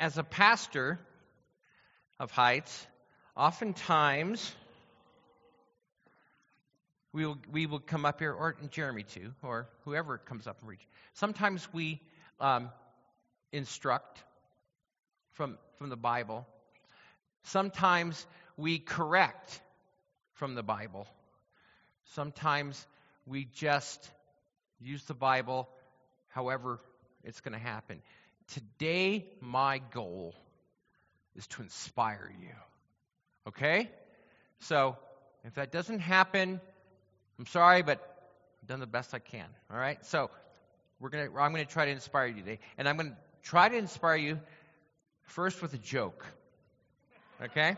as a pastor of Heights, oftentimes we will, we will come up here, or Jeremy too, or whoever comes up and reach. Sometimes we um, instruct from, from the Bible. Sometimes we correct from the Bible. Sometimes we just use the Bible however it's going to happen. Today, my goal is to inspire you. Okay? So, if that doesn't happen, I'm sorry, but I've done the best I can. All right? So, we're gonna, I'm going to try to inspire you today. And I'm going to try to inspire you first with a joke. Okay?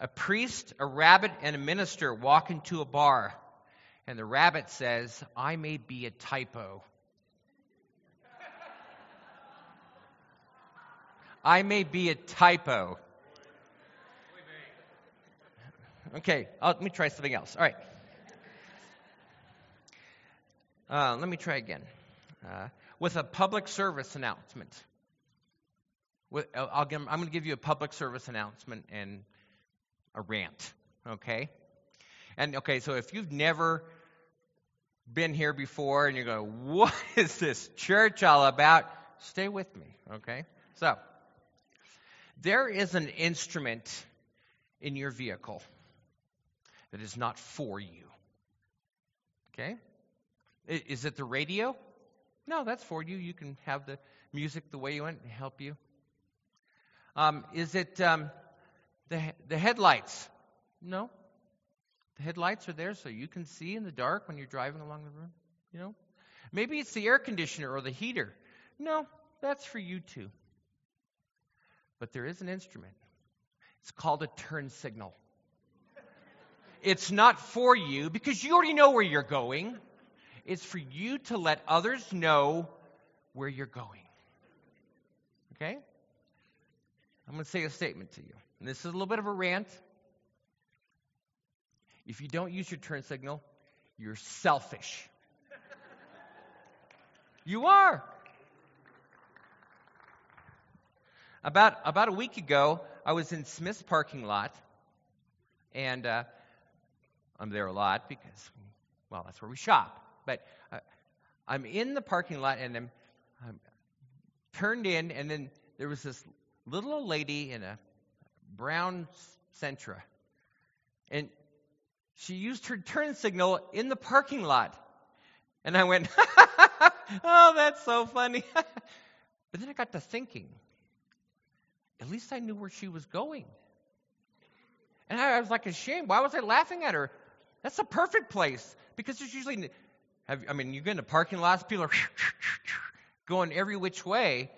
A priest, a rabbit, and a minister walk into a bar, and the rabbit says, I may be a typo. I may be a typo. Okay, I'll, let me try something else. All right. Uh, let me try again. Uh, with a public service announcement. With, give, I'm going to give you a public service announcement and a rant. Okay? And okay, so if you've never been here before and you're going, what is this church all about? Stay with me. Okay? So, there is an instrument in your vehicle that is not for you. Okay? Is it the radio? No, that's for you. You can have the music the way you want and help you. Um, is it um, the, the headlights? No. The headlights are there so you can see in the dark when you're driving along the road. You know? Maybe it's the air conditioner or the heater. No, that's for you too. But there is an instrument. It's called a turn signal. It's not for you because you already know where you're going. It's for you to let others know where you're going. Okay? I'm going to say a statement to you. And this is a little bit of a rant. If you don't use your turn signal, you're selfish. you are. About, about a week ago, I was in Smith's parking lot, and uh, I'm there a lot because, well, that's where we shop. But uh, I'm in the parking lot, and I'm, I'm turned in, and then there was this little old lady in a brown Sentra. And she used her turn signal in the parking lot. And I went, oh, that's so funny. but then I got to thinking, at least I knew where she was going. And I was like ashamed. Why was I laughing at her? That's a perfect place because there's usually, have, I mean, you get in a parking lot, people are going every which way.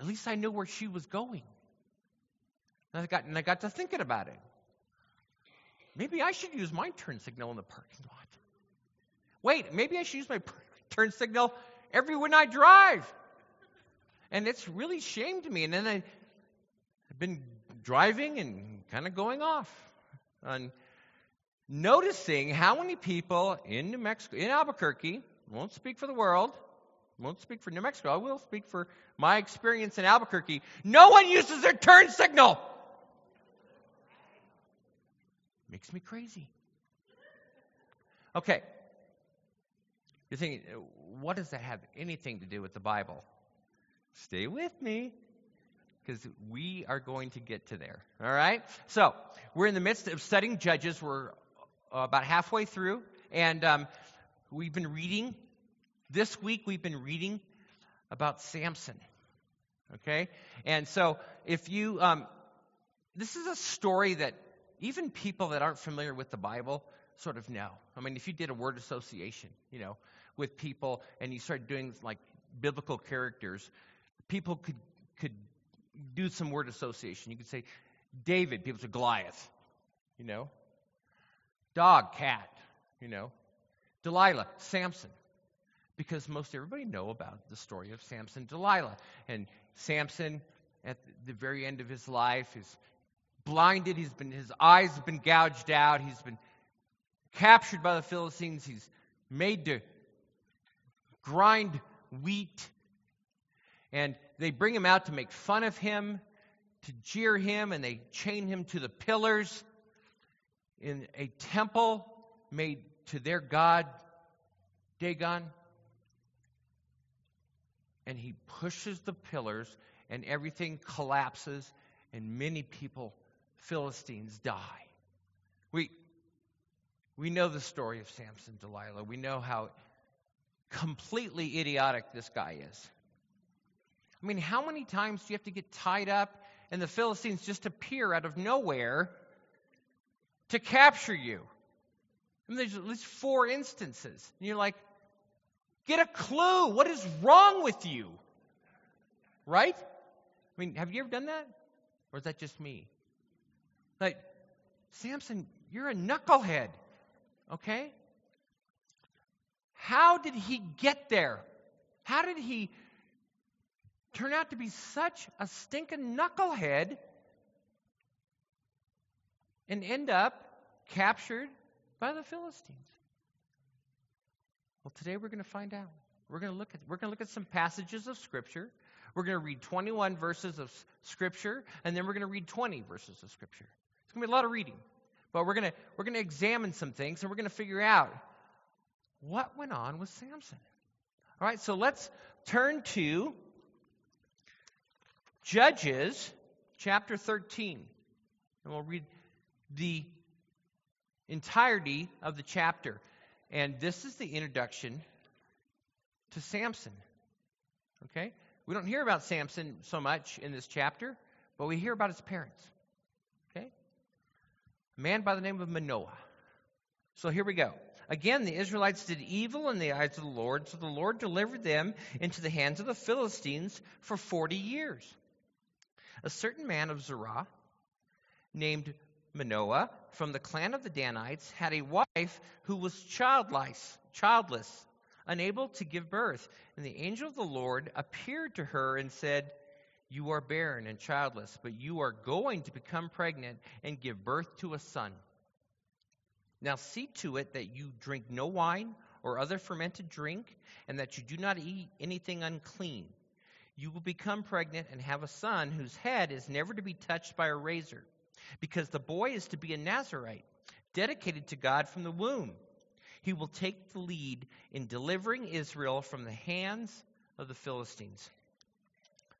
At least I knew where she was going. And I got, and I got to thinking about it. Maybe I should use my turn signal in the parking lot. Wait, maybe I should use my turn signal every when I drive. And it's really shamed me. And then I, been driving and kind of going off on noticing how many people in New Mexico, in Albuquerque, won't speak for the world, won't speak for New Mexico, I will speak for my experience in Albuquerque. No one uses their turn signal. Makes me crazy. Okay. You're thinking, what does that have anything to do with the Bible? Stay with me because we are going to get to there. All right? So, we're in the midst of studying Judges. We're uh, about halfway through, and um, we've been reading. This week, we've been reading about Samson. Okay? And so, if you, um, this is a story that even people that aren't familiar with the Bible sort of know. I mean, if you did a word association, you know, with people and you started doing like biblical characters, people could could do some word association. You could say David, people say Goliath, you know. Dog, cat, you know. Delilah, Samson. Because most everybody know about the story of Samson, Delilah. And Samson, at the very end of his life, is blinded. He's been, his eyes have been gouged out. He's been captured by the Philistines. He's made to grind wheat And they bring him out to make fun of him, to jeer him, and they chain him to the pillars in a temple made to their god, Dagon. And he pushes the pillars, and everything collapses, and many people, Philistines, die. We, we know the story of Samson Delilah. We know how completely idiotic this guy is. I mean, how many times do you have to get tied up and the Philistines just appear out of nowhere to capture you? I mean, there's at least four instances. And you're like, get a clue. What is wrong with you? Right? I mean, have you ever done that? Or is that just me? Like, Samson, you're a knucklehead. Okay? How did he get there? How did he turn out to be such a stinking knucklehead and end up captured by the Philistines? Well, today we're going to find out. We're going to look at we're going to look at some passages of scripture. We're going to read 21 verses of scripture and then we're going to read 20 verses of scripture. It's going to be a lot of reading. But we're going to we're going to examine some things and we're going to figure out what went on with Samson. All right, so let's turn to Judges chapter 13. And we'll read the entirety of the chapter. And this is the introduction to Samson. Okay? We don't hear about Samson so much in this chapter, but we hear about his parents. Okay? A man by the name of Manoah. So here we go. Again, the Israelites did evil in the eyes of the Lord, so the Lord delivered them into the hands of the Philistines for 40 years. A certain man of Zorah, named Manoah, from the clan of the Danites, had a wife who was childless, childless, unable to give birth. And the angel of the Lord appeared to her and said, You are barren and childless, but you are going to become pregnant and give birth to a son. Now see to it that you drink no wine or other fermented drink, and that you do not eat anything unclean you will become pregnant and have a son whose head is never to be touched by a razor, because the boy is to be a Nazarite, dedicated to God from the womb. He will take the lead in delivering Israel from the hands of the Philistines.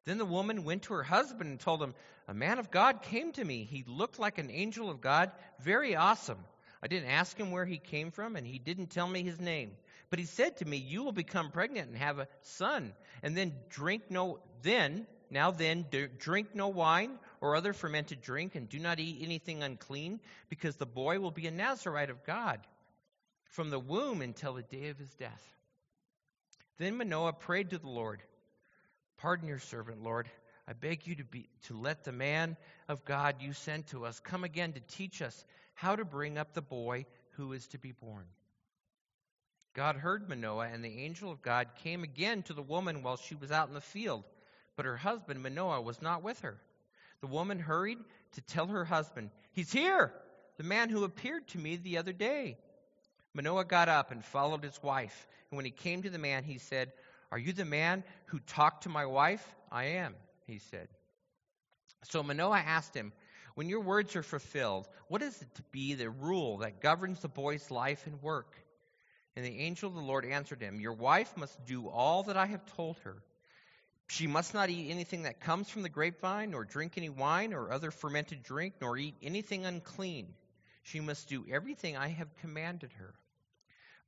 Then the woman went to her husband and told him, A man of God came to me. He looked like an angel of God, very awesome. I didn't ask him where he came from, and he didn't tell me his name. But he said to me, You will become pregnant and have a son, and then drink no, then, now then, drink no wine or other fermented drink, and do not eat anything unclean, because the boy will be a Nazarite of God from the womb until the day of his death. Then Manoah prayed to the Lord, Pardon your servant, Lord. I beg you to, be, to let the man of God you sent to us come again to teach us how to bring up the boy who is to be born. God heard Manoah, and the angel of God came again to the woman while she was out in the field. But her husband, Manoah, was not with her. The woman hurried to tell her husband, He's here, the man who appeared to me the other day. Manoah got up and followed his wife. And when he came to the man, he said, Are you the man who talked to my wife? I am, he said. So Manoah asked him, When your words are fulfilled, what is it to be the rule that governs the boy's life and work? And the angel of the Lord answered him, Your wife must do all that I have told her. She must not eat anything that comes from the grapevine, nor drink any wine or other fermented drink, nor eat anything unclean. She must do everything I have commanded her.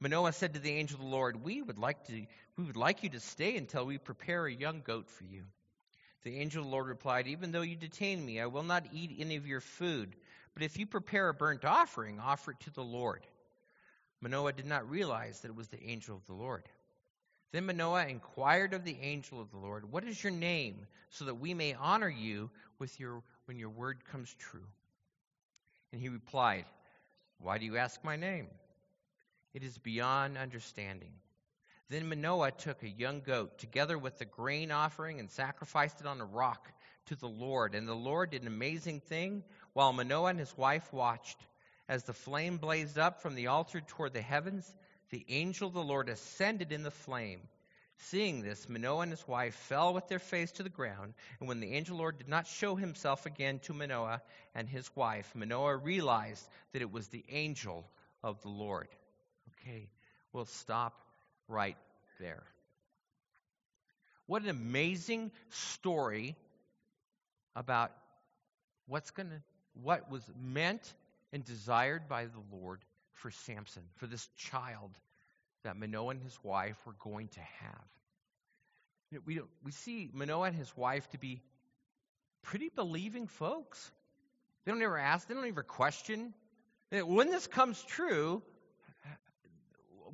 Manoah said to the angel of the Lord, We would like to we would like you to stay until we prepare a young goat for you. The angel of the Lord replied, Even though you detain me, I will not eat any of your food. But if you prepare a burnt offering, offer it to the Lord. Manoah did not realize that it was the angel of the Lord. Then Manoah inquired of the angel of the Lord, What is your name, so that we may honor you with your, when your word comes true? And he replied, Why do you ask my name? It is beyond understanding. Then Manoah took a young goat, together with the grain offering, and sacrificed it on a rock to the Lord. And the Lord did an amazing thing while Manoah and his wife watched. As the flame blazed up from the altar toward the heavens, the angel of the Lord ascended in the flame, Seeing this, Manoah and his wife fell with their face to the ground. And when the angel Lord did not show himself again to Manoah and his wife, Manoah realized that it was the angel of the Lord. Okay, we'll stop right there. What an amazing story about what's going to what was meant and desired by the Lord for Samson, for this child that Manoah and his wife were going to have. We, we see Manoah and his wife to be pretty believing folks. They don't ever ask, they don't ever question. When this comes true,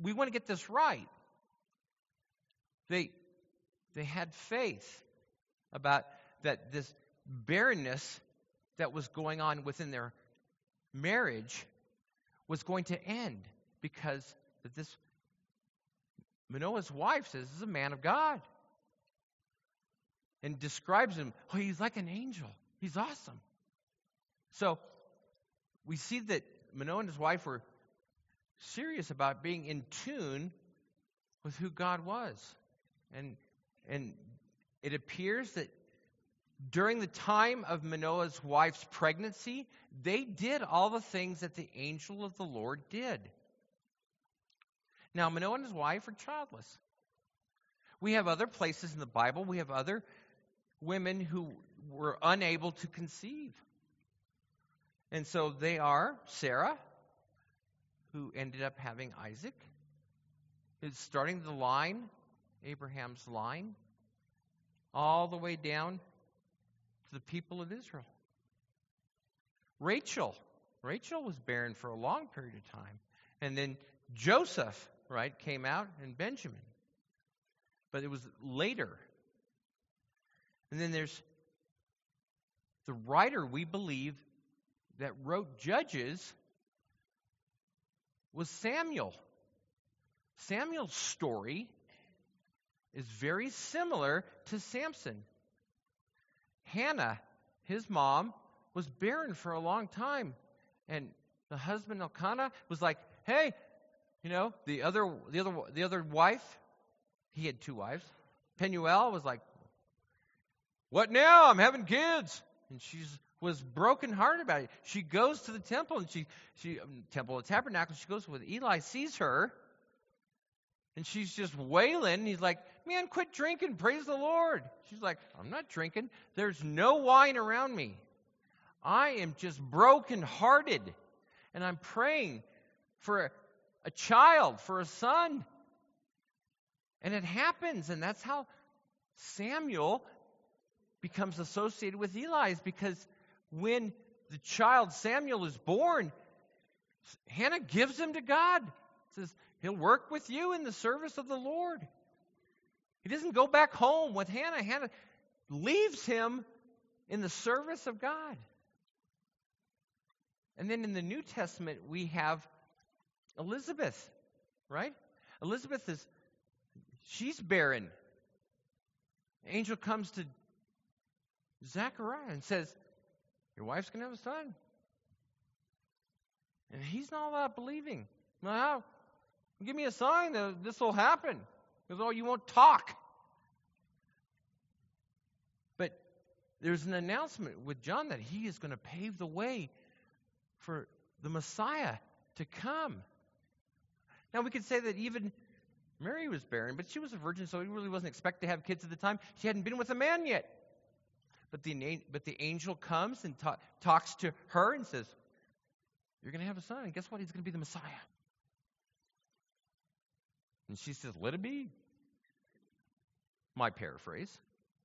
we want to get this right. They, they had faith about that this barrenness that was going on within their marriage was going to end because this Manoah's wife says this is a man of God and describes him, oh, he's like an angel. He's awesome. So we see that Manoah and his wife were serious about being in tune with who God was. And and it appears that during the time of Manoah's wife's pregnancy, they did all the things that the angel of the Lord did. Now, Manoah and his wife are childless. We have other places in the Bible, we have other women who were unable to conceive. And so they are Sarah, who ended up having Isaac, is starting the line, Abraham's line, all the way down to the people of Israel. Rachel. Rachel was barren for a long period of time. And then Joseph, right, came out and Benjamin. But it was later. And then there's the writer, we believe, that wrote Judges was Samuel. Samuel's story is very similar to Samson. Hannah, his mom, was barren for a long time. And the husband Elkanah was like, "Hey, you know, the other the other the other wife, he had two wives. Penuel was like, "What now? I'm having kids." And she was broken hearted about it. She goes to the temple and she she um, temple of tabernacle. She goes with Eli, sees her, and she's just wailing. He's like, Man, quit drinking. Praise the Lord. She's like, I'm not drinking. There's no wine around me. I am just broken-hearted. And I'm praying for a, a child, for a son. And it happens. And that's how Samuel becomes associated with Eli, is because when the child Samuel is born, Hannah gives him to God. Says, He'll work with you in the service of the Lord. He doesn't go back home with Hannah. Hannah leaves him in the service of God. And then in the New Testament, we have Elizabeth, right? Elizabeth is, she's barren. angel comes to Zechariah and says, Your wife's going to have a son. And he's not all that believing. Well, give me a sign that this will happen. Because, oh, you won't talk. But there's an announcement with John that he is going to pave the way for the Messiah to come. Now, we could say that even Mary was barren, but she was a virgin, so he really wasn't expected to have kids at the time. She hadn't been with a man yet. But the, but the angel comes and ta- talks to her and says, You're going to have a son, and guess what? He's going to be the Messiah. And she says, Let it be. My paraphrase,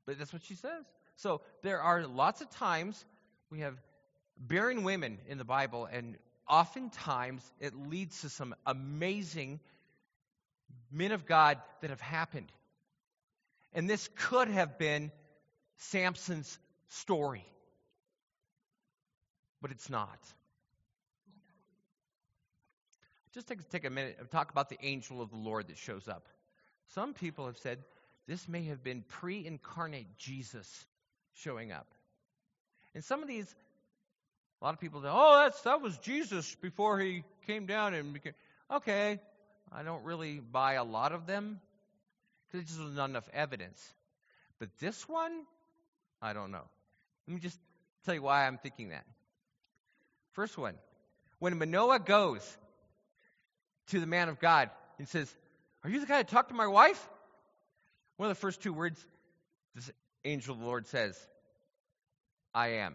but that's what she says. So there are lots of times we have barren women in the Bible, and oftentimes it leads to some amazing men of God that have happened. And this could have been Samson's story, but it's not. Just take, take a minute and talk about the angel of the Lord that shows up. Some people have said this may have been pre incarnate Jesus showing up. And some of these, a lot of people say, oh, that's, that was Jesus before he came down and became. Okay, I don't really buy a lot of them because there's just not enough evidence. But this one, I don't know. Let me just tell you why I'm thinking that. First one, when Manoah goes to the man of God and says, Are you the guy that talked to my wife? One of the first two words this angel of the Lord says, I am.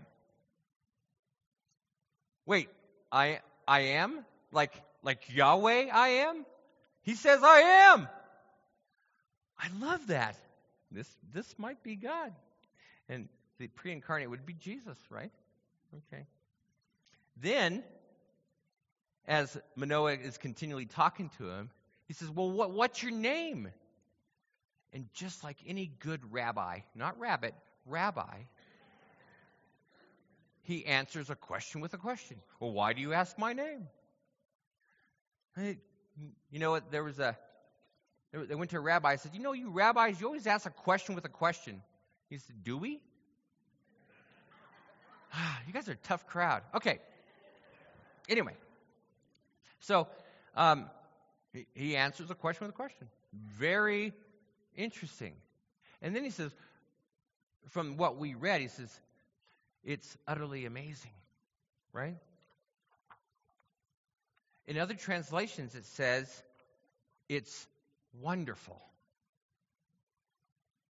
Wait, I I am? Like like Yahweh I am? He says I am. I love that. This this might be God. And the pre-incarnate would be Jesus, right? Okay. Then as Manoah is continually talking to him, he says, Well, what, what's your name? And just like any good rabbi, not rabbit, rabbi, he answers a question with a question. Well, why do you ask my name? You know what? There was a. They went to a rabbi. Said, "You know, you rabbis, you always ask a question with a question." He said, "Do we?" you guys are a tough crowd. Okay. Anyway, so um, he, he answers a question with a question. Very interesting. And then he says, from what we read, he says, it's utterly amazing, right? In other translations, it says, it's wonderful.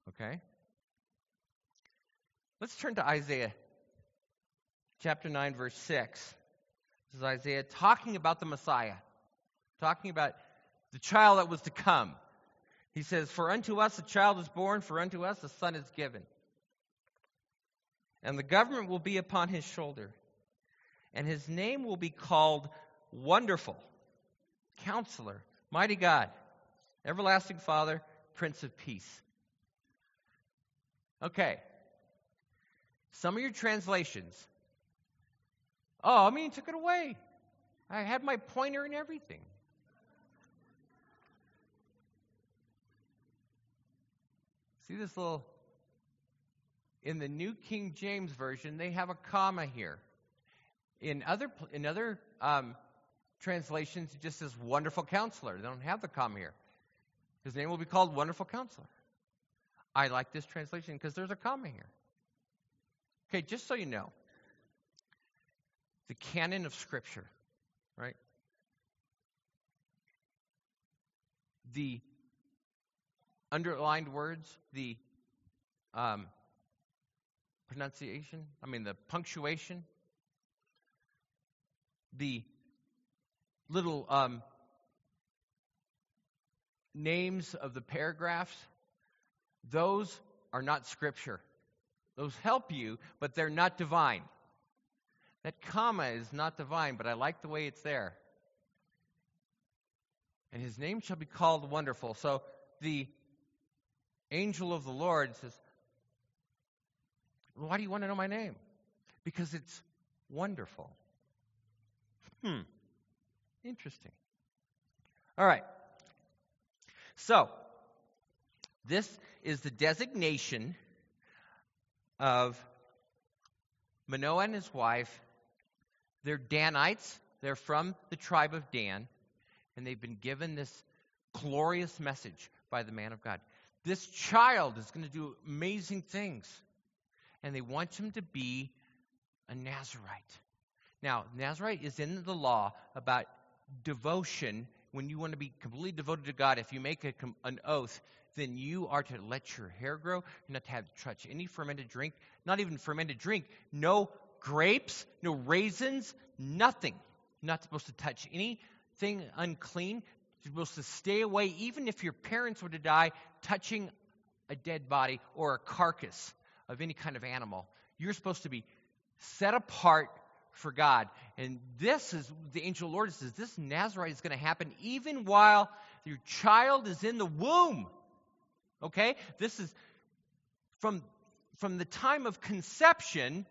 Okay? Let's turn to Isaiah chapter 9, verse 6. This is Isaiah talking about the Messiah, talking about the child that was to come. He says, For unto us a child is born, for unto us a son is given. And the government will be upon his shoulder, and his name will be called Wonderful, Counselor, Mighty God, Everlasting Father, Prince of Peace. Okay. Some of your translations Oh, I mean, took it away. I had my pointer and everything. See this little. In the New King James Version, they have a comma here. In other, in other um, translations, it just says wonderful counselor. They don't have the comma here. His name will be called Wonderful Counselor. I like this translation because there's a comma here. Okay, just so you know, the canon of Scripture, right? The underlined words, the um, pronunciation, I mean, the punctuation, the little um, names of the paragraphs, those are not Scripture. Those help you, but they're not divine. That comma is not divine, but I like the way it's there. And his name shall be called Wonderful. So the angel of the Lord says, Why do you want to know my name? Because it's wonderful. Hmm. Interesting. All right. So, this is the designation of Manoah and his wife they're Danites, they're from the tribe of Dan, and they've been given this glorious message by the man of God. This child is going to do amazing things, and they want him to be a Nazarite. Now, Nazarite is in the law about devotion. When you want to be completely devoted to God, if you make a, an oath, then you are to let your hair grow. Not to have touch any fermented drink, not even fermented drink. No grapes, no raisins, nothing. You're not supposed to touch anything unclean. You're supposed to stay away, even if your parents were to die, touching a dead body or a carcass of any kind of animal. You're supposed to be set apart for God. And this is, the angel Lord says, this Nazarite is going to happen even while your child is in the womb. Okay? This is from, from the time of conception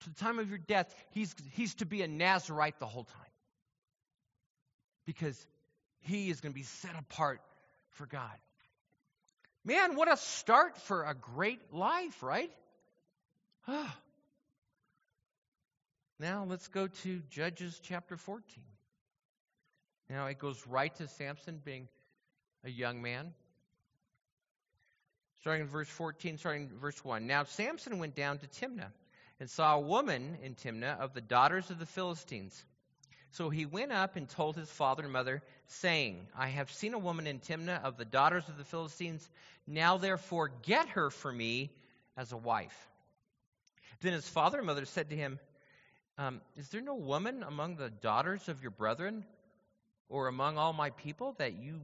to the time of your death, he's, he's to be a Nazarite the whole time. Because he is going to be set apart for God. Man, what a start for a great life, right? now let's go to Judges chapter 14. Now it goes right to Samson being a young man. starting in verse 14, starting in verse 1. Now Samson went down to Timnah and saw a woman in Timnah of the daughters of the Philistines. So he went up and told his father and mother, saying, I have seen a woman in Timnah of the daughters of the Philistines. Now therefore get her for me as a wife. Then his father and mother said to him, um, Is there no woman among the daughters of your brethren or among all my people that you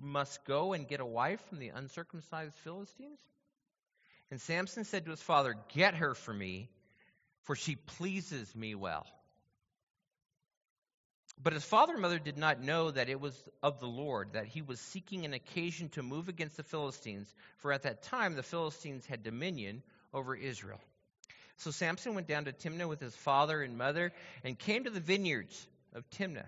must go and get a wife from the uncircumcised Philistines? And Samson said to his father, Get her for me, for she pleases me well. But his father and mother did not know that it was of the Lord, that he was seeking an occasion to move against the Philistines, for at that time the Philistines had dominion over Israel. So Samson went down to Timnah with his father and mother and came to the vineyards of Timnah.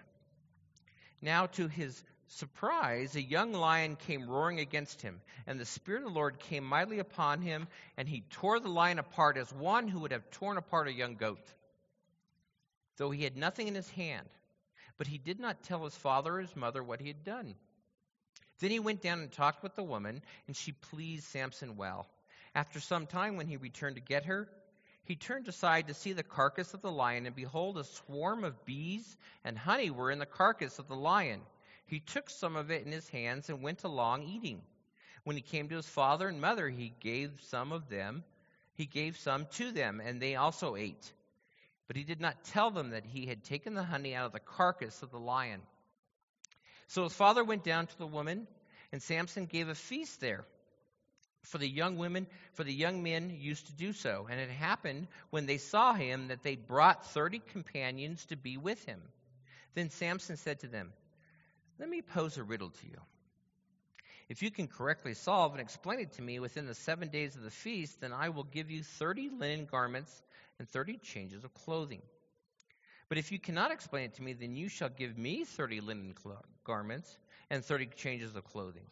Now, to his surprise, a young lion came roaring against him, and the Spirit of the Lord came mightily upon him, and he tore the lion apart as one who would have torn apart a young goat, though he had nothing in his hand. But he did not tell his father or his mother what he had done. Then he went down and talked with the woman, and she pleased Samson well. After some time, when he returned to get her, he turned aside to see the carcass of the lion, and behold, a swarm of bees and honey were in the carcass of the lion. He took some of it in his hands and went along eating. When he came to his father and mother, he gave some of them, he gave some to them, and they also ate. But he did not tell them that he had taken the honey out of the carcass of the lion. So his father went down to the woman, and Samson gave a feast there. For the young women, for the young men used to do so. And it happened when they saw him that they brought thirty companions to be with him. Then Samson said to them, Let me pose a riddle to you. If you can correctly solve and explain it to me within the seven days of the feast, then I will give you thirty linen garments and thirty changes of clothing. But if you cannot explain it to me, then you shall give me thirty linen cl- garments and thirty changes of clothing.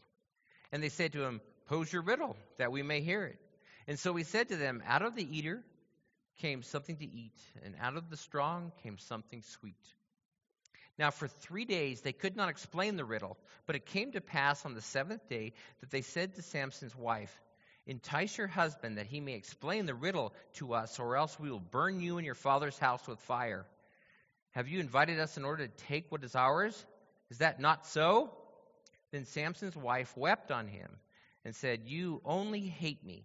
And they said to him, Pose your riddle, that we may hear it. And so he said to them, Out of the eater came something to eat, and out of the strong came something sweet. Now, for three days they could not explain the riddle, but it came to pass on the seventh day that they said to Samson's wife, Entice your husband that he may explain the riddle to us, or else we will burn you and your father's house with fire. Have you invited us in order to take what is ours? Is that not so? Then Samson's wife wept on him and said, You only hate me.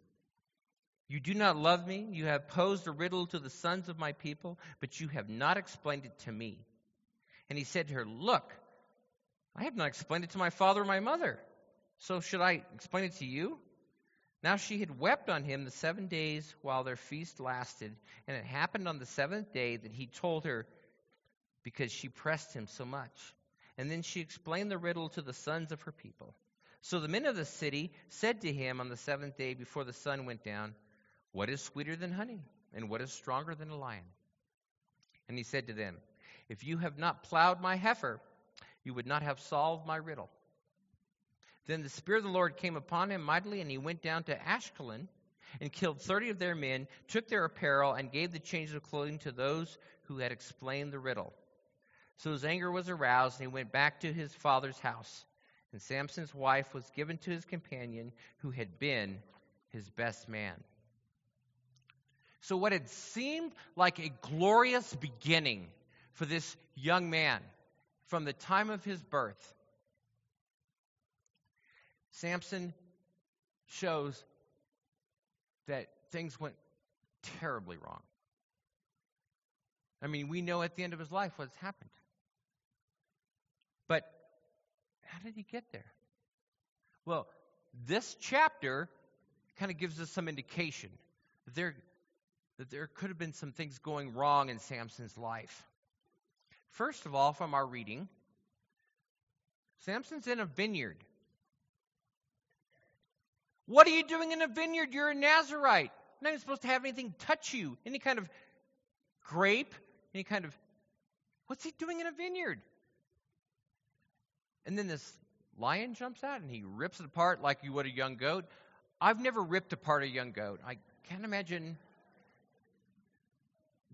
You do not love me. You have posed a riddle to the sons of my people, but you have not explained it to me. And he said to her, Look, I have not explained it to my father or my mother. So should I explain it to you? Now she had wept on him the seven days while their feast lasted, and it happened on the seventh day that he told her because she pressed him so much. And then she explained the riddle to the sons of her people. So the men of the city said to him on the seventh day before the sun went down, What is sweeter than honey, and what is stronger than a lion? And he said to them, If you have not plowed my heifer, you would not have solved my riddle. Then the Spirit of the Lord came upon him mightily, and he went down to Ashkelon and killed thirty of their men, took their apparel, and gave the changes of clothing to those who had explained the riddle. So his anger was aroused, and he went back to his father's house. And Samson's wife was given to his companion, who had been his best man. So, what had seemed like a glorious beginning for this young man from the time of his birth, Samson shows that things went terribly wrong. I mean, we know at the end of his life what's happened. But how did he get there? Well, this chapter kind of gives us some indication that there, that there could have been some things going wrong in Samson's life. First of all, from our reading, Samson's in a vineyard. What are you doing in a vineyard? You're a Nazarite. You're not even supposed to have anything touch you. Any kind of grape, any kind of. What's he doing in a vineyard? And then this lion jumps out and he rips it apart like you would a young goat. I've never ripped apart a young goat. I can't imagine.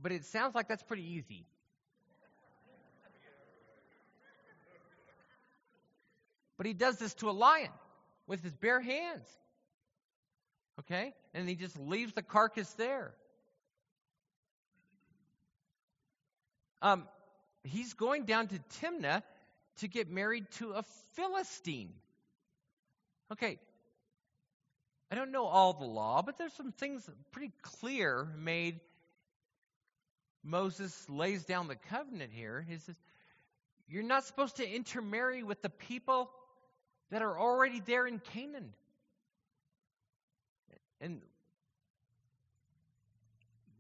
But it sounds like that's pretty easy. But he does this to a lion with his bare hands. Okay? And he just leaves the carcass there. Um, he's going down to Timnah to get married to a Philistine. Okay, I don't know all the law, but there's some things pretty clear made. Moses lays down the covenant here. He says, You're not supposed to intermarry with the people that are already there in Canaan. And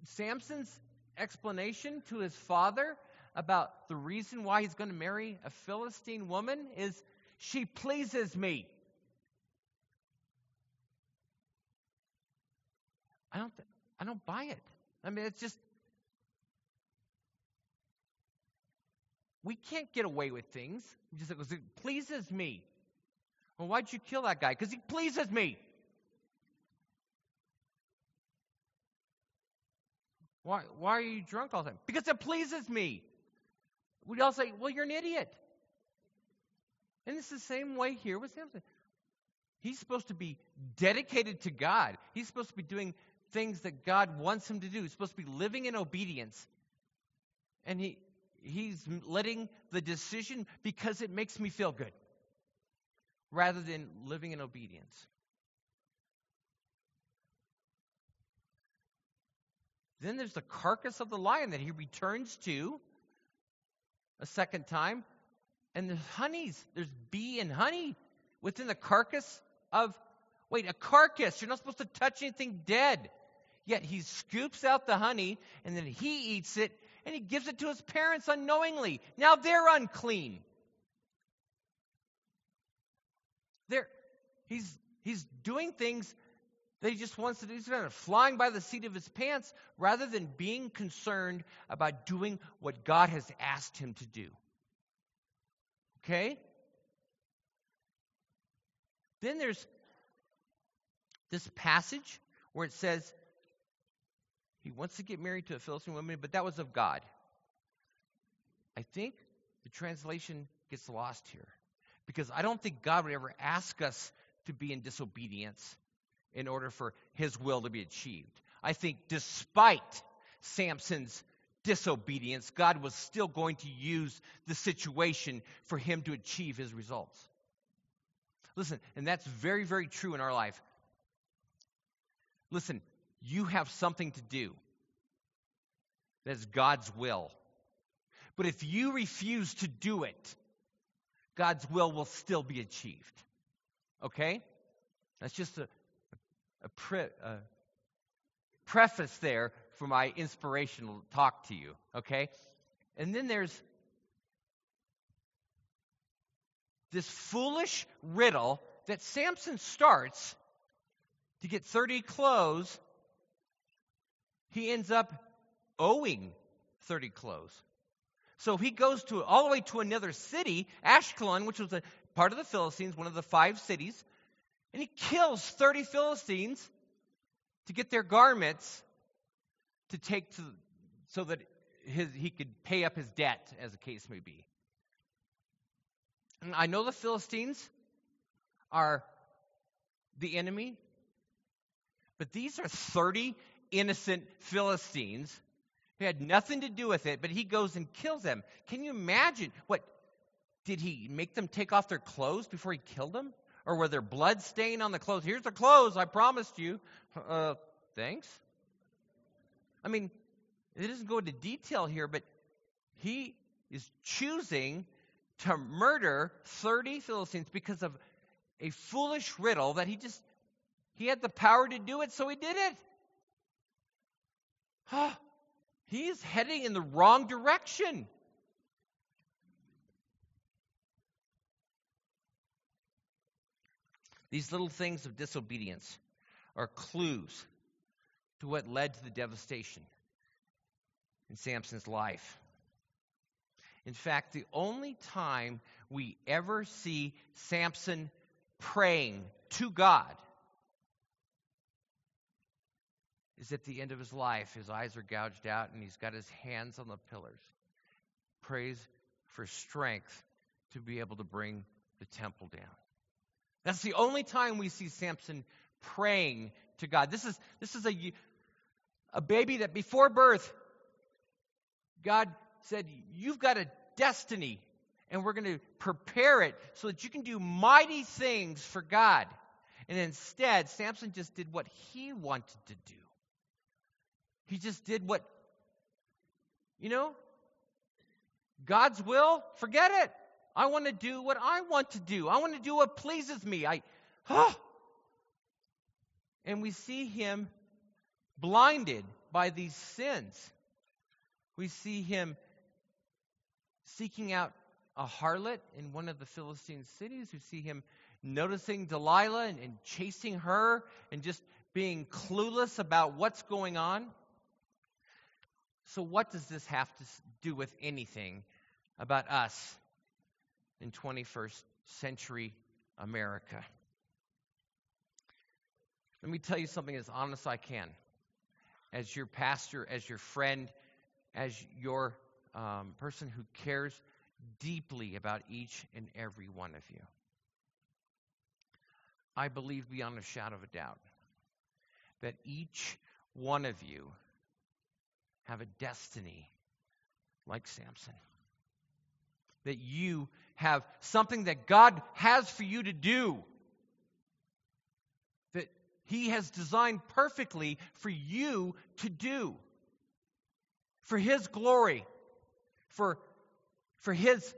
Samson's explanation to his father about the reason why he's going to marry a Philistine woman is she pleases me. I don't th- I don't buy it. I mean it's just we can't get away with things just it pleases me. Well, why'd you kill that guy? Because he pleases me. Why, why are you drunk all the time? Because it pleases me. We all say, well, you're an idiot. And it's the same way here with Samson. He's supposed to be dedicated to God. He's supposed to be doing things that God wants him to do. He's supposed to be living in obedience. And he, he's letting the decision because it makes me feel good rather than living in obedience. Then there's the carcass of the lion that he returns to a second time. And there's honeys. There's bee and honey within the carcass of. Wait, a carcass. You're not supposed to touch anything dead. Yet he scoops out the honey and then he eats it and he gives it to his parents unknowingly. Now they're unclean. They're, he's, he's doing things that he just wants to do. Of flying by the seat of his pants rather than being concerned about doing what God has asked him to do. Okay? Then there's this passage where it says he wants to get married to a Philistine woman, but that was of God. I think the translation gets lost here because I don't think God would ever ask us to be in disobedience in order for his will to be achieved. I think despite Samson's disobedience, God was still going to use the situation for him to achieve his results. Listen, and that's very, very true in our life. Listen, you have something to do that's God's will. But if you refuse to do it, God's will will still be achieved. Okay? That's just a, a, pre, a preface there for my inspirational talk to you. Okay? And then there's this foolish riddle that Samson starts to get 30 clothes. He ends up owing 30 clothes. So he goes to all the way to another city, Ashkelon, which was a part of the Philistines, one of the five cities, and he kills 30 Philistines to get their garments to take to so that his, he could pay up his debt, as the case may be. And I know the Philistines are the enemy, but these are 30 innocent Philistines who had nothing to do with it, but he goes and kills them. Can you imagine what? Did he make them take off their clothes before he killed them? Or were there blood stain on the clothes? Here's the clothes I promised you. Uh, thanks. I mean, it doesn't go into detail here, but he is choosing to murder 30 Philistines because of a foolish riddle that he just he had the power to do it, so he did it. He's heading in the wrong direction. These little things of disobedience are clues to what led to the devastation in Samson's life. In fact, the only time we ever see Samson praying to God is at the end of his life. His eyes are gouged out and he's got his hands on the pillars. Prays for strength to be able to bring the temple down. That's the only time we see Samson praying to God. This is, this is a, a baby that before birth, God said, You've got a destiny, and we're going to prepare it so that you can do mighty things for God. And instead, Samson just did what he wanted to do. He just did what, you know, God's will, forget it. I want to do what I want to do. I want to do what pleases me. I, oh. And we see him blinded by these sins. We see him seeking out a harlot in one of the Philistine cities. We see him noticing Delilah and, and chasing her and just being clueless about what's going on. So, what does this have to do with anything about us in 21st century America? Let me tell you something as honest as I can. As your pastor, as your friend, as your um, person who cares deeply about each and every one of you. I believe beyond a shadow of a doubt that each one of you have a destiny like Samson. That you have something that God has for you to do. That He has designed perfectly for you to do. For His glory. For, for His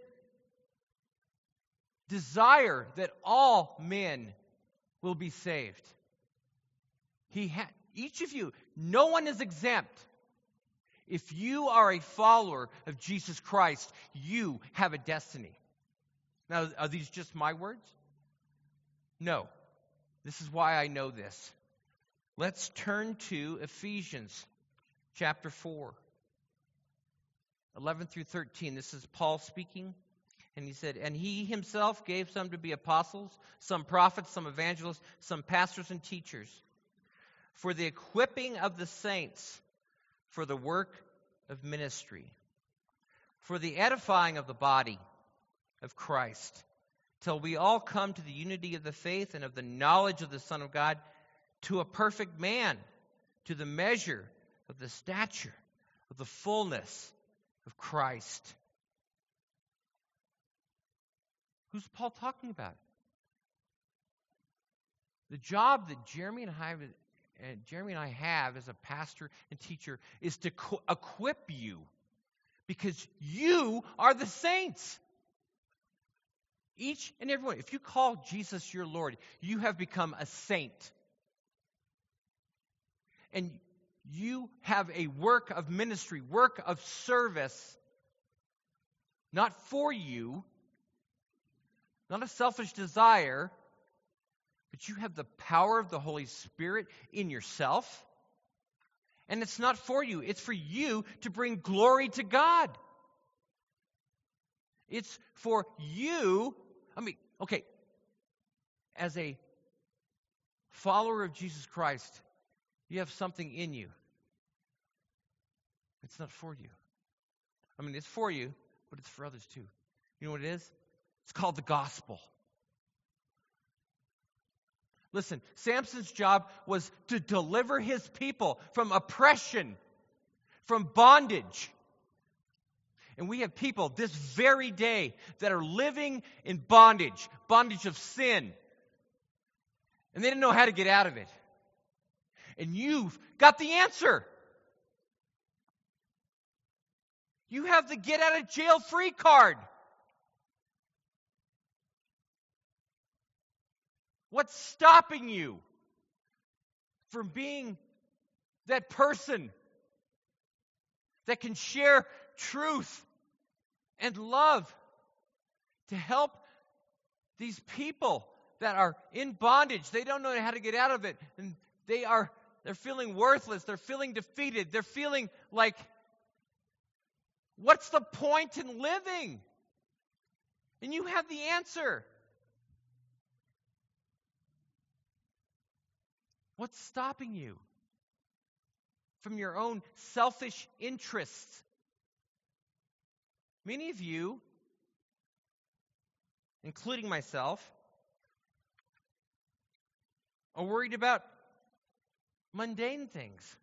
desire that all men will be saved. He ha- each of you, no one is exempt. If you are a follower of Jesus Christ, you have a destiny. Now, are these just my words? No. This is why I know this. Let's turn to Ephesians chapter 4, 11 through 13. This is Paul speaking. And he said, And he himself gave some to be apostles, some prophets, some evangelists, some pastors and teachers, for the equipping of the saints for the work of ministry, for the edifying of the body of Christ, till we all come to the unity of the faith and of the knowledge of the Son of God, to a perfect man, to the measure of the stature of the fullness of Christ. Who's Paul talking about? The job that Jeremy and I and Jeremy and I have as a pastor and teacher is to co- equip you because you are the saints. Each and every one. If you call Jesus your Lord, you have become a saint. And you have a work of ministry, work of service, not for you, not a selfish desire, but you have the power of the Holy Spirit in yourself. And it's not for you, it's for you to bring glory to God. It's for you. I mean, okay, as a follower of Jesus Christ, you have something in you. It's not for you. I mean, it's for you, but it's for others too. You know what it is? It's called the gospel. Listen, Samson's job was to deliver his people from oppression, from bondage. And we have people this very day that are living in bondage, bondage of sin. And they didn't know how to get out of it. And you've got the answer. You have the get out of jail free card. What's stopping you from being that person that can share truth and love to help these people that are in bondage? They don't know how to get out of it and they are they're feeling worthless, they're feeling defeated, they're feeling like what's the point in living? And you have the answer. What's stopping you from your own selfish interests? Many of you, including myself, are worried about mundane things,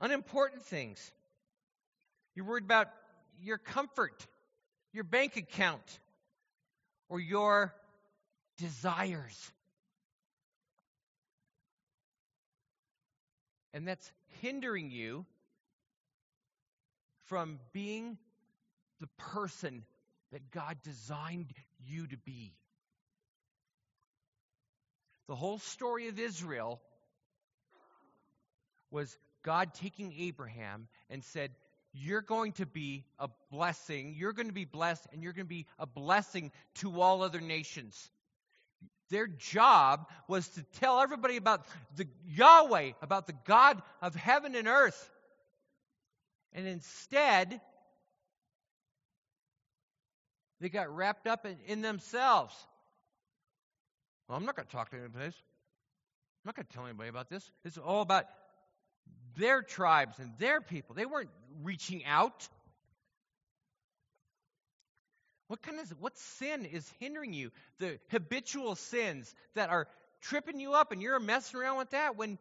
unimportant things. You're worried about your comfort, your bank account, or your desires. And that's hindering you from being the person that God designed you to be. The whole story of Israel was God taking Abraham and said, You're going to be a blessing. You're going to be blessed, and you're going to be a blessing to all other nations. Their job was to tell everybody about the Yahweh, about the God of heaven and earth. And instead, they got wrapped up in, in themselves. Well, I'm not going to talk to anybody. I'm not going to tell anybody about this. It's all about their tribes and their people. They weren't reaching out. What kind of what sin is hindering you? The habitual sins that are tripping you up and you're messing around with that when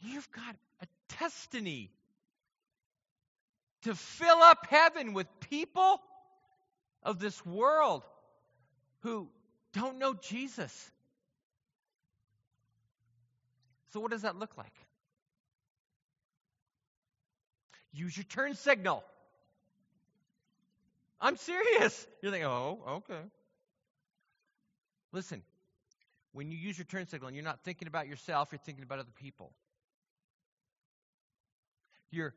you've got a destiny to fill up heaven with people of this world who don't know Jesus. So, what does that look like? Use your turn signal. I'm serious. You're thinking, oh, okay. Listen, when you use your turn signal and you're not thinking about yourself, you're thinking about other people. You're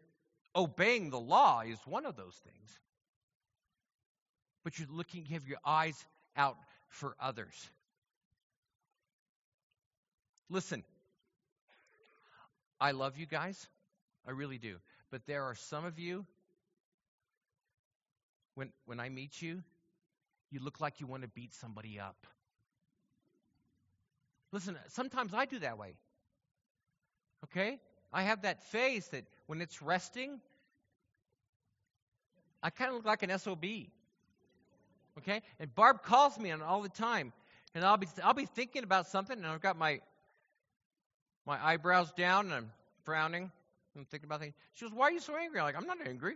obeying the law is one of those things. But you're looking, you have your eyes out for others. Listen, I love you guys. I really do. But there are some of you, when, when I meet you, you look like you want to beat somebody up. Listen, sometimes I do that way. Okay? I have that face that when it's resting, I kind of look like an SOB. Okay? And Barb calls me on all the time. And I'll be I'll be thinking about something and I've got my my eyebrows down and I'm frowning. And I'm thinking about things. She goes, Why are you so angry? I'm like, I'm not angry.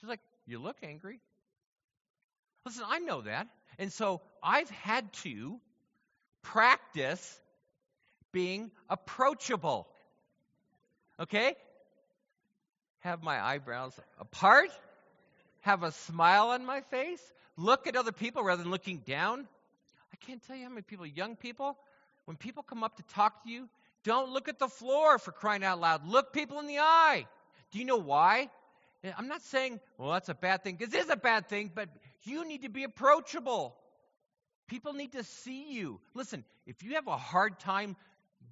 She's like, You look angry. Listen, I know that. And so I've had to practice being approachable. Okay? Have my eyebrows apart, have a smile on my face, look at other people rather than looking down. I can't tell you how many people, young people, when people come up to talk to you, don't look at the floor for crying out loud. Look people in the eye. Do you know why? I'm not saying, well, that's a bad thing, because it is a bad thing, but you need to be approachable. People need to see you. Listen, if you have a hard time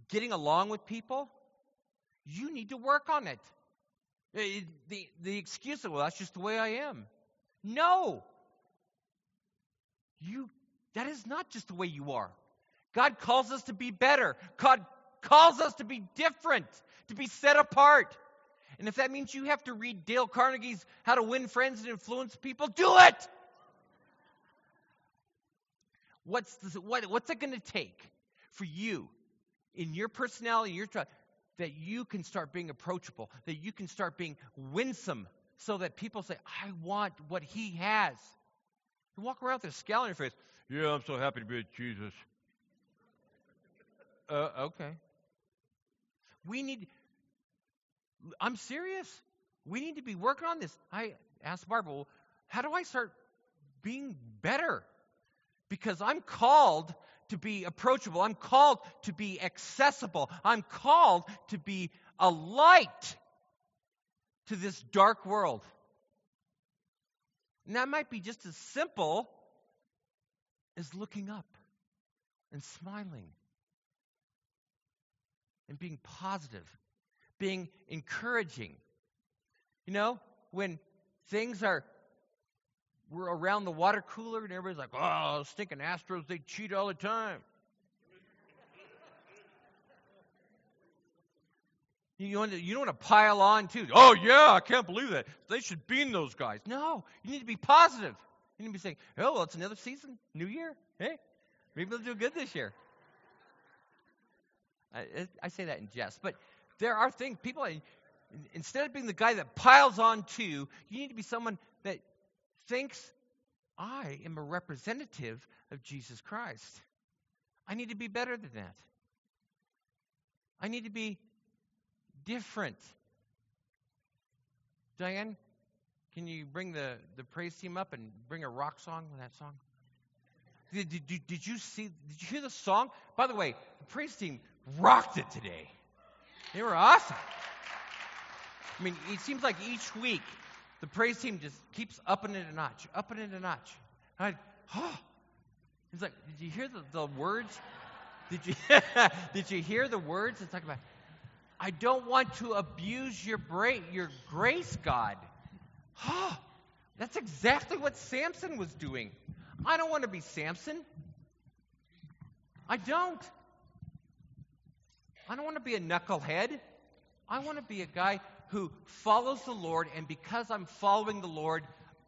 getting along with people, you need to work on it. Eh, the, the excuse of, well, that's just the way I am. No. You, that is not just the way you are. God calls us to be better. God calls us to be different, to be set apart. And if that means you have to read Dale Carnegie's How to Win Friends and Influence People, do it! What's, this, what, what's it going to take for you in your personality, your that you can start being approachable, that you can start being winsome, so that people say, I want what he has. You walk around with a scowl on your face. Yeah, I'm so happy to be with Jesus. Uh, okay. We need, I'm serious. We need to be working on this. I asked Barbara, well, how do I start being better? Because I'm called to be approachable. I'm called to be accessible. I'm called to be a light to this dark world. And that might be just as simple as looking up and smiling and being positive, being encouraging. You know, when things are we're around the water cooler and everybody's like, oh, stinking Astros, they cheat all the time. You want, to, you don't want to pile on too. Oh, yeah, I can't believe that. They should bean those guys. No, you need to be positive. You need to be saying, oh, well, it's another season, new year. Hey, maybe they'll do good this year. I, I say that in jest, but there are things, people, instead of being the guy that piles on to, you need to be someone that thinks, I am a representative of Jesus Christ. I need to be better than that. I need to be different. Diane, can you bring the, the praise team up and bring a rock song with that song? Did, did, did you see, did you hear the song? By the way, the praise team rocked it today. They were awesome. I mean, it seems like each week the praise team just keeps upping it a notch, upping it a notch. I, oh, it's like, did you hear the, the words? Did you, did you hear the words? It's talking about, I don't want to abuse your, bra- your grace, God. That's exactly what Samson was doing. I don't want to be Samson. I don't. I don't want to be a knucklehead. I want to be a guy who follows the Lord, and because I'm following the Lord,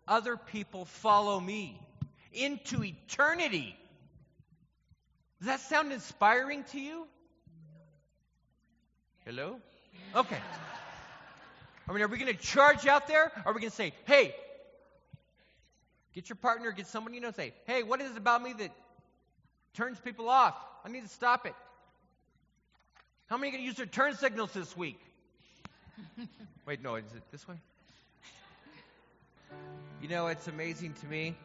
other people follow me into eternity. Does that sound inspiring to you? Hello? Okay. I mean, are we going to charge out there? Or are we going to say, hey, get your partner, get someone you know, say, hey, what is it about me that turns people off? I need to stop it. How many are going to use their turn signals this week? Wait, no, is it this way? You know, it's amazing to me.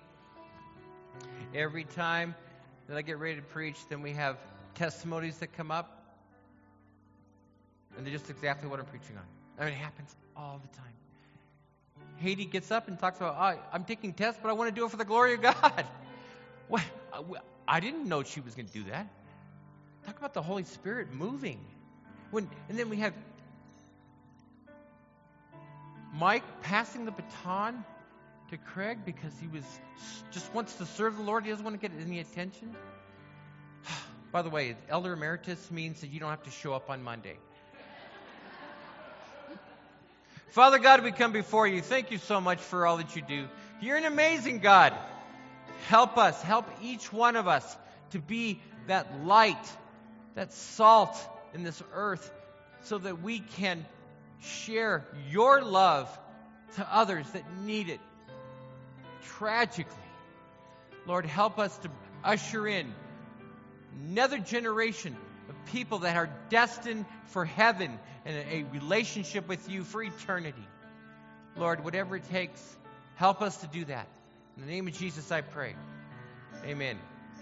Every time that I get ready to preach, then we have testimonies that come up. And they're just exactly what I'm preaching on. I mean, it happens all the time. Haiti gets up and talks about, oh, I'm taking tests, but I want to do it for the glory of God. What? Uh, I didn't know she was going to do that. Talk about the Holy Spirit moving. When, and then we have Mike passing the baton to Craig because he was just wants to serve the Lord. He doesn't want to get any attention. By the way, elder emeritus means that you don't have to show up on Monday. Father God, we come before you. Thank you so much for all that you do. You're an amazing God. Help us, help each one of us to be that light, that salt in this earth, so that we can share your love to others that need it tragically. Lord, help us to usher in another generation people that are destined for heaven and a relationship with you for eternity. Lord, whatever it takes, help us to do that. In the name of Jesus, I pray. Amen.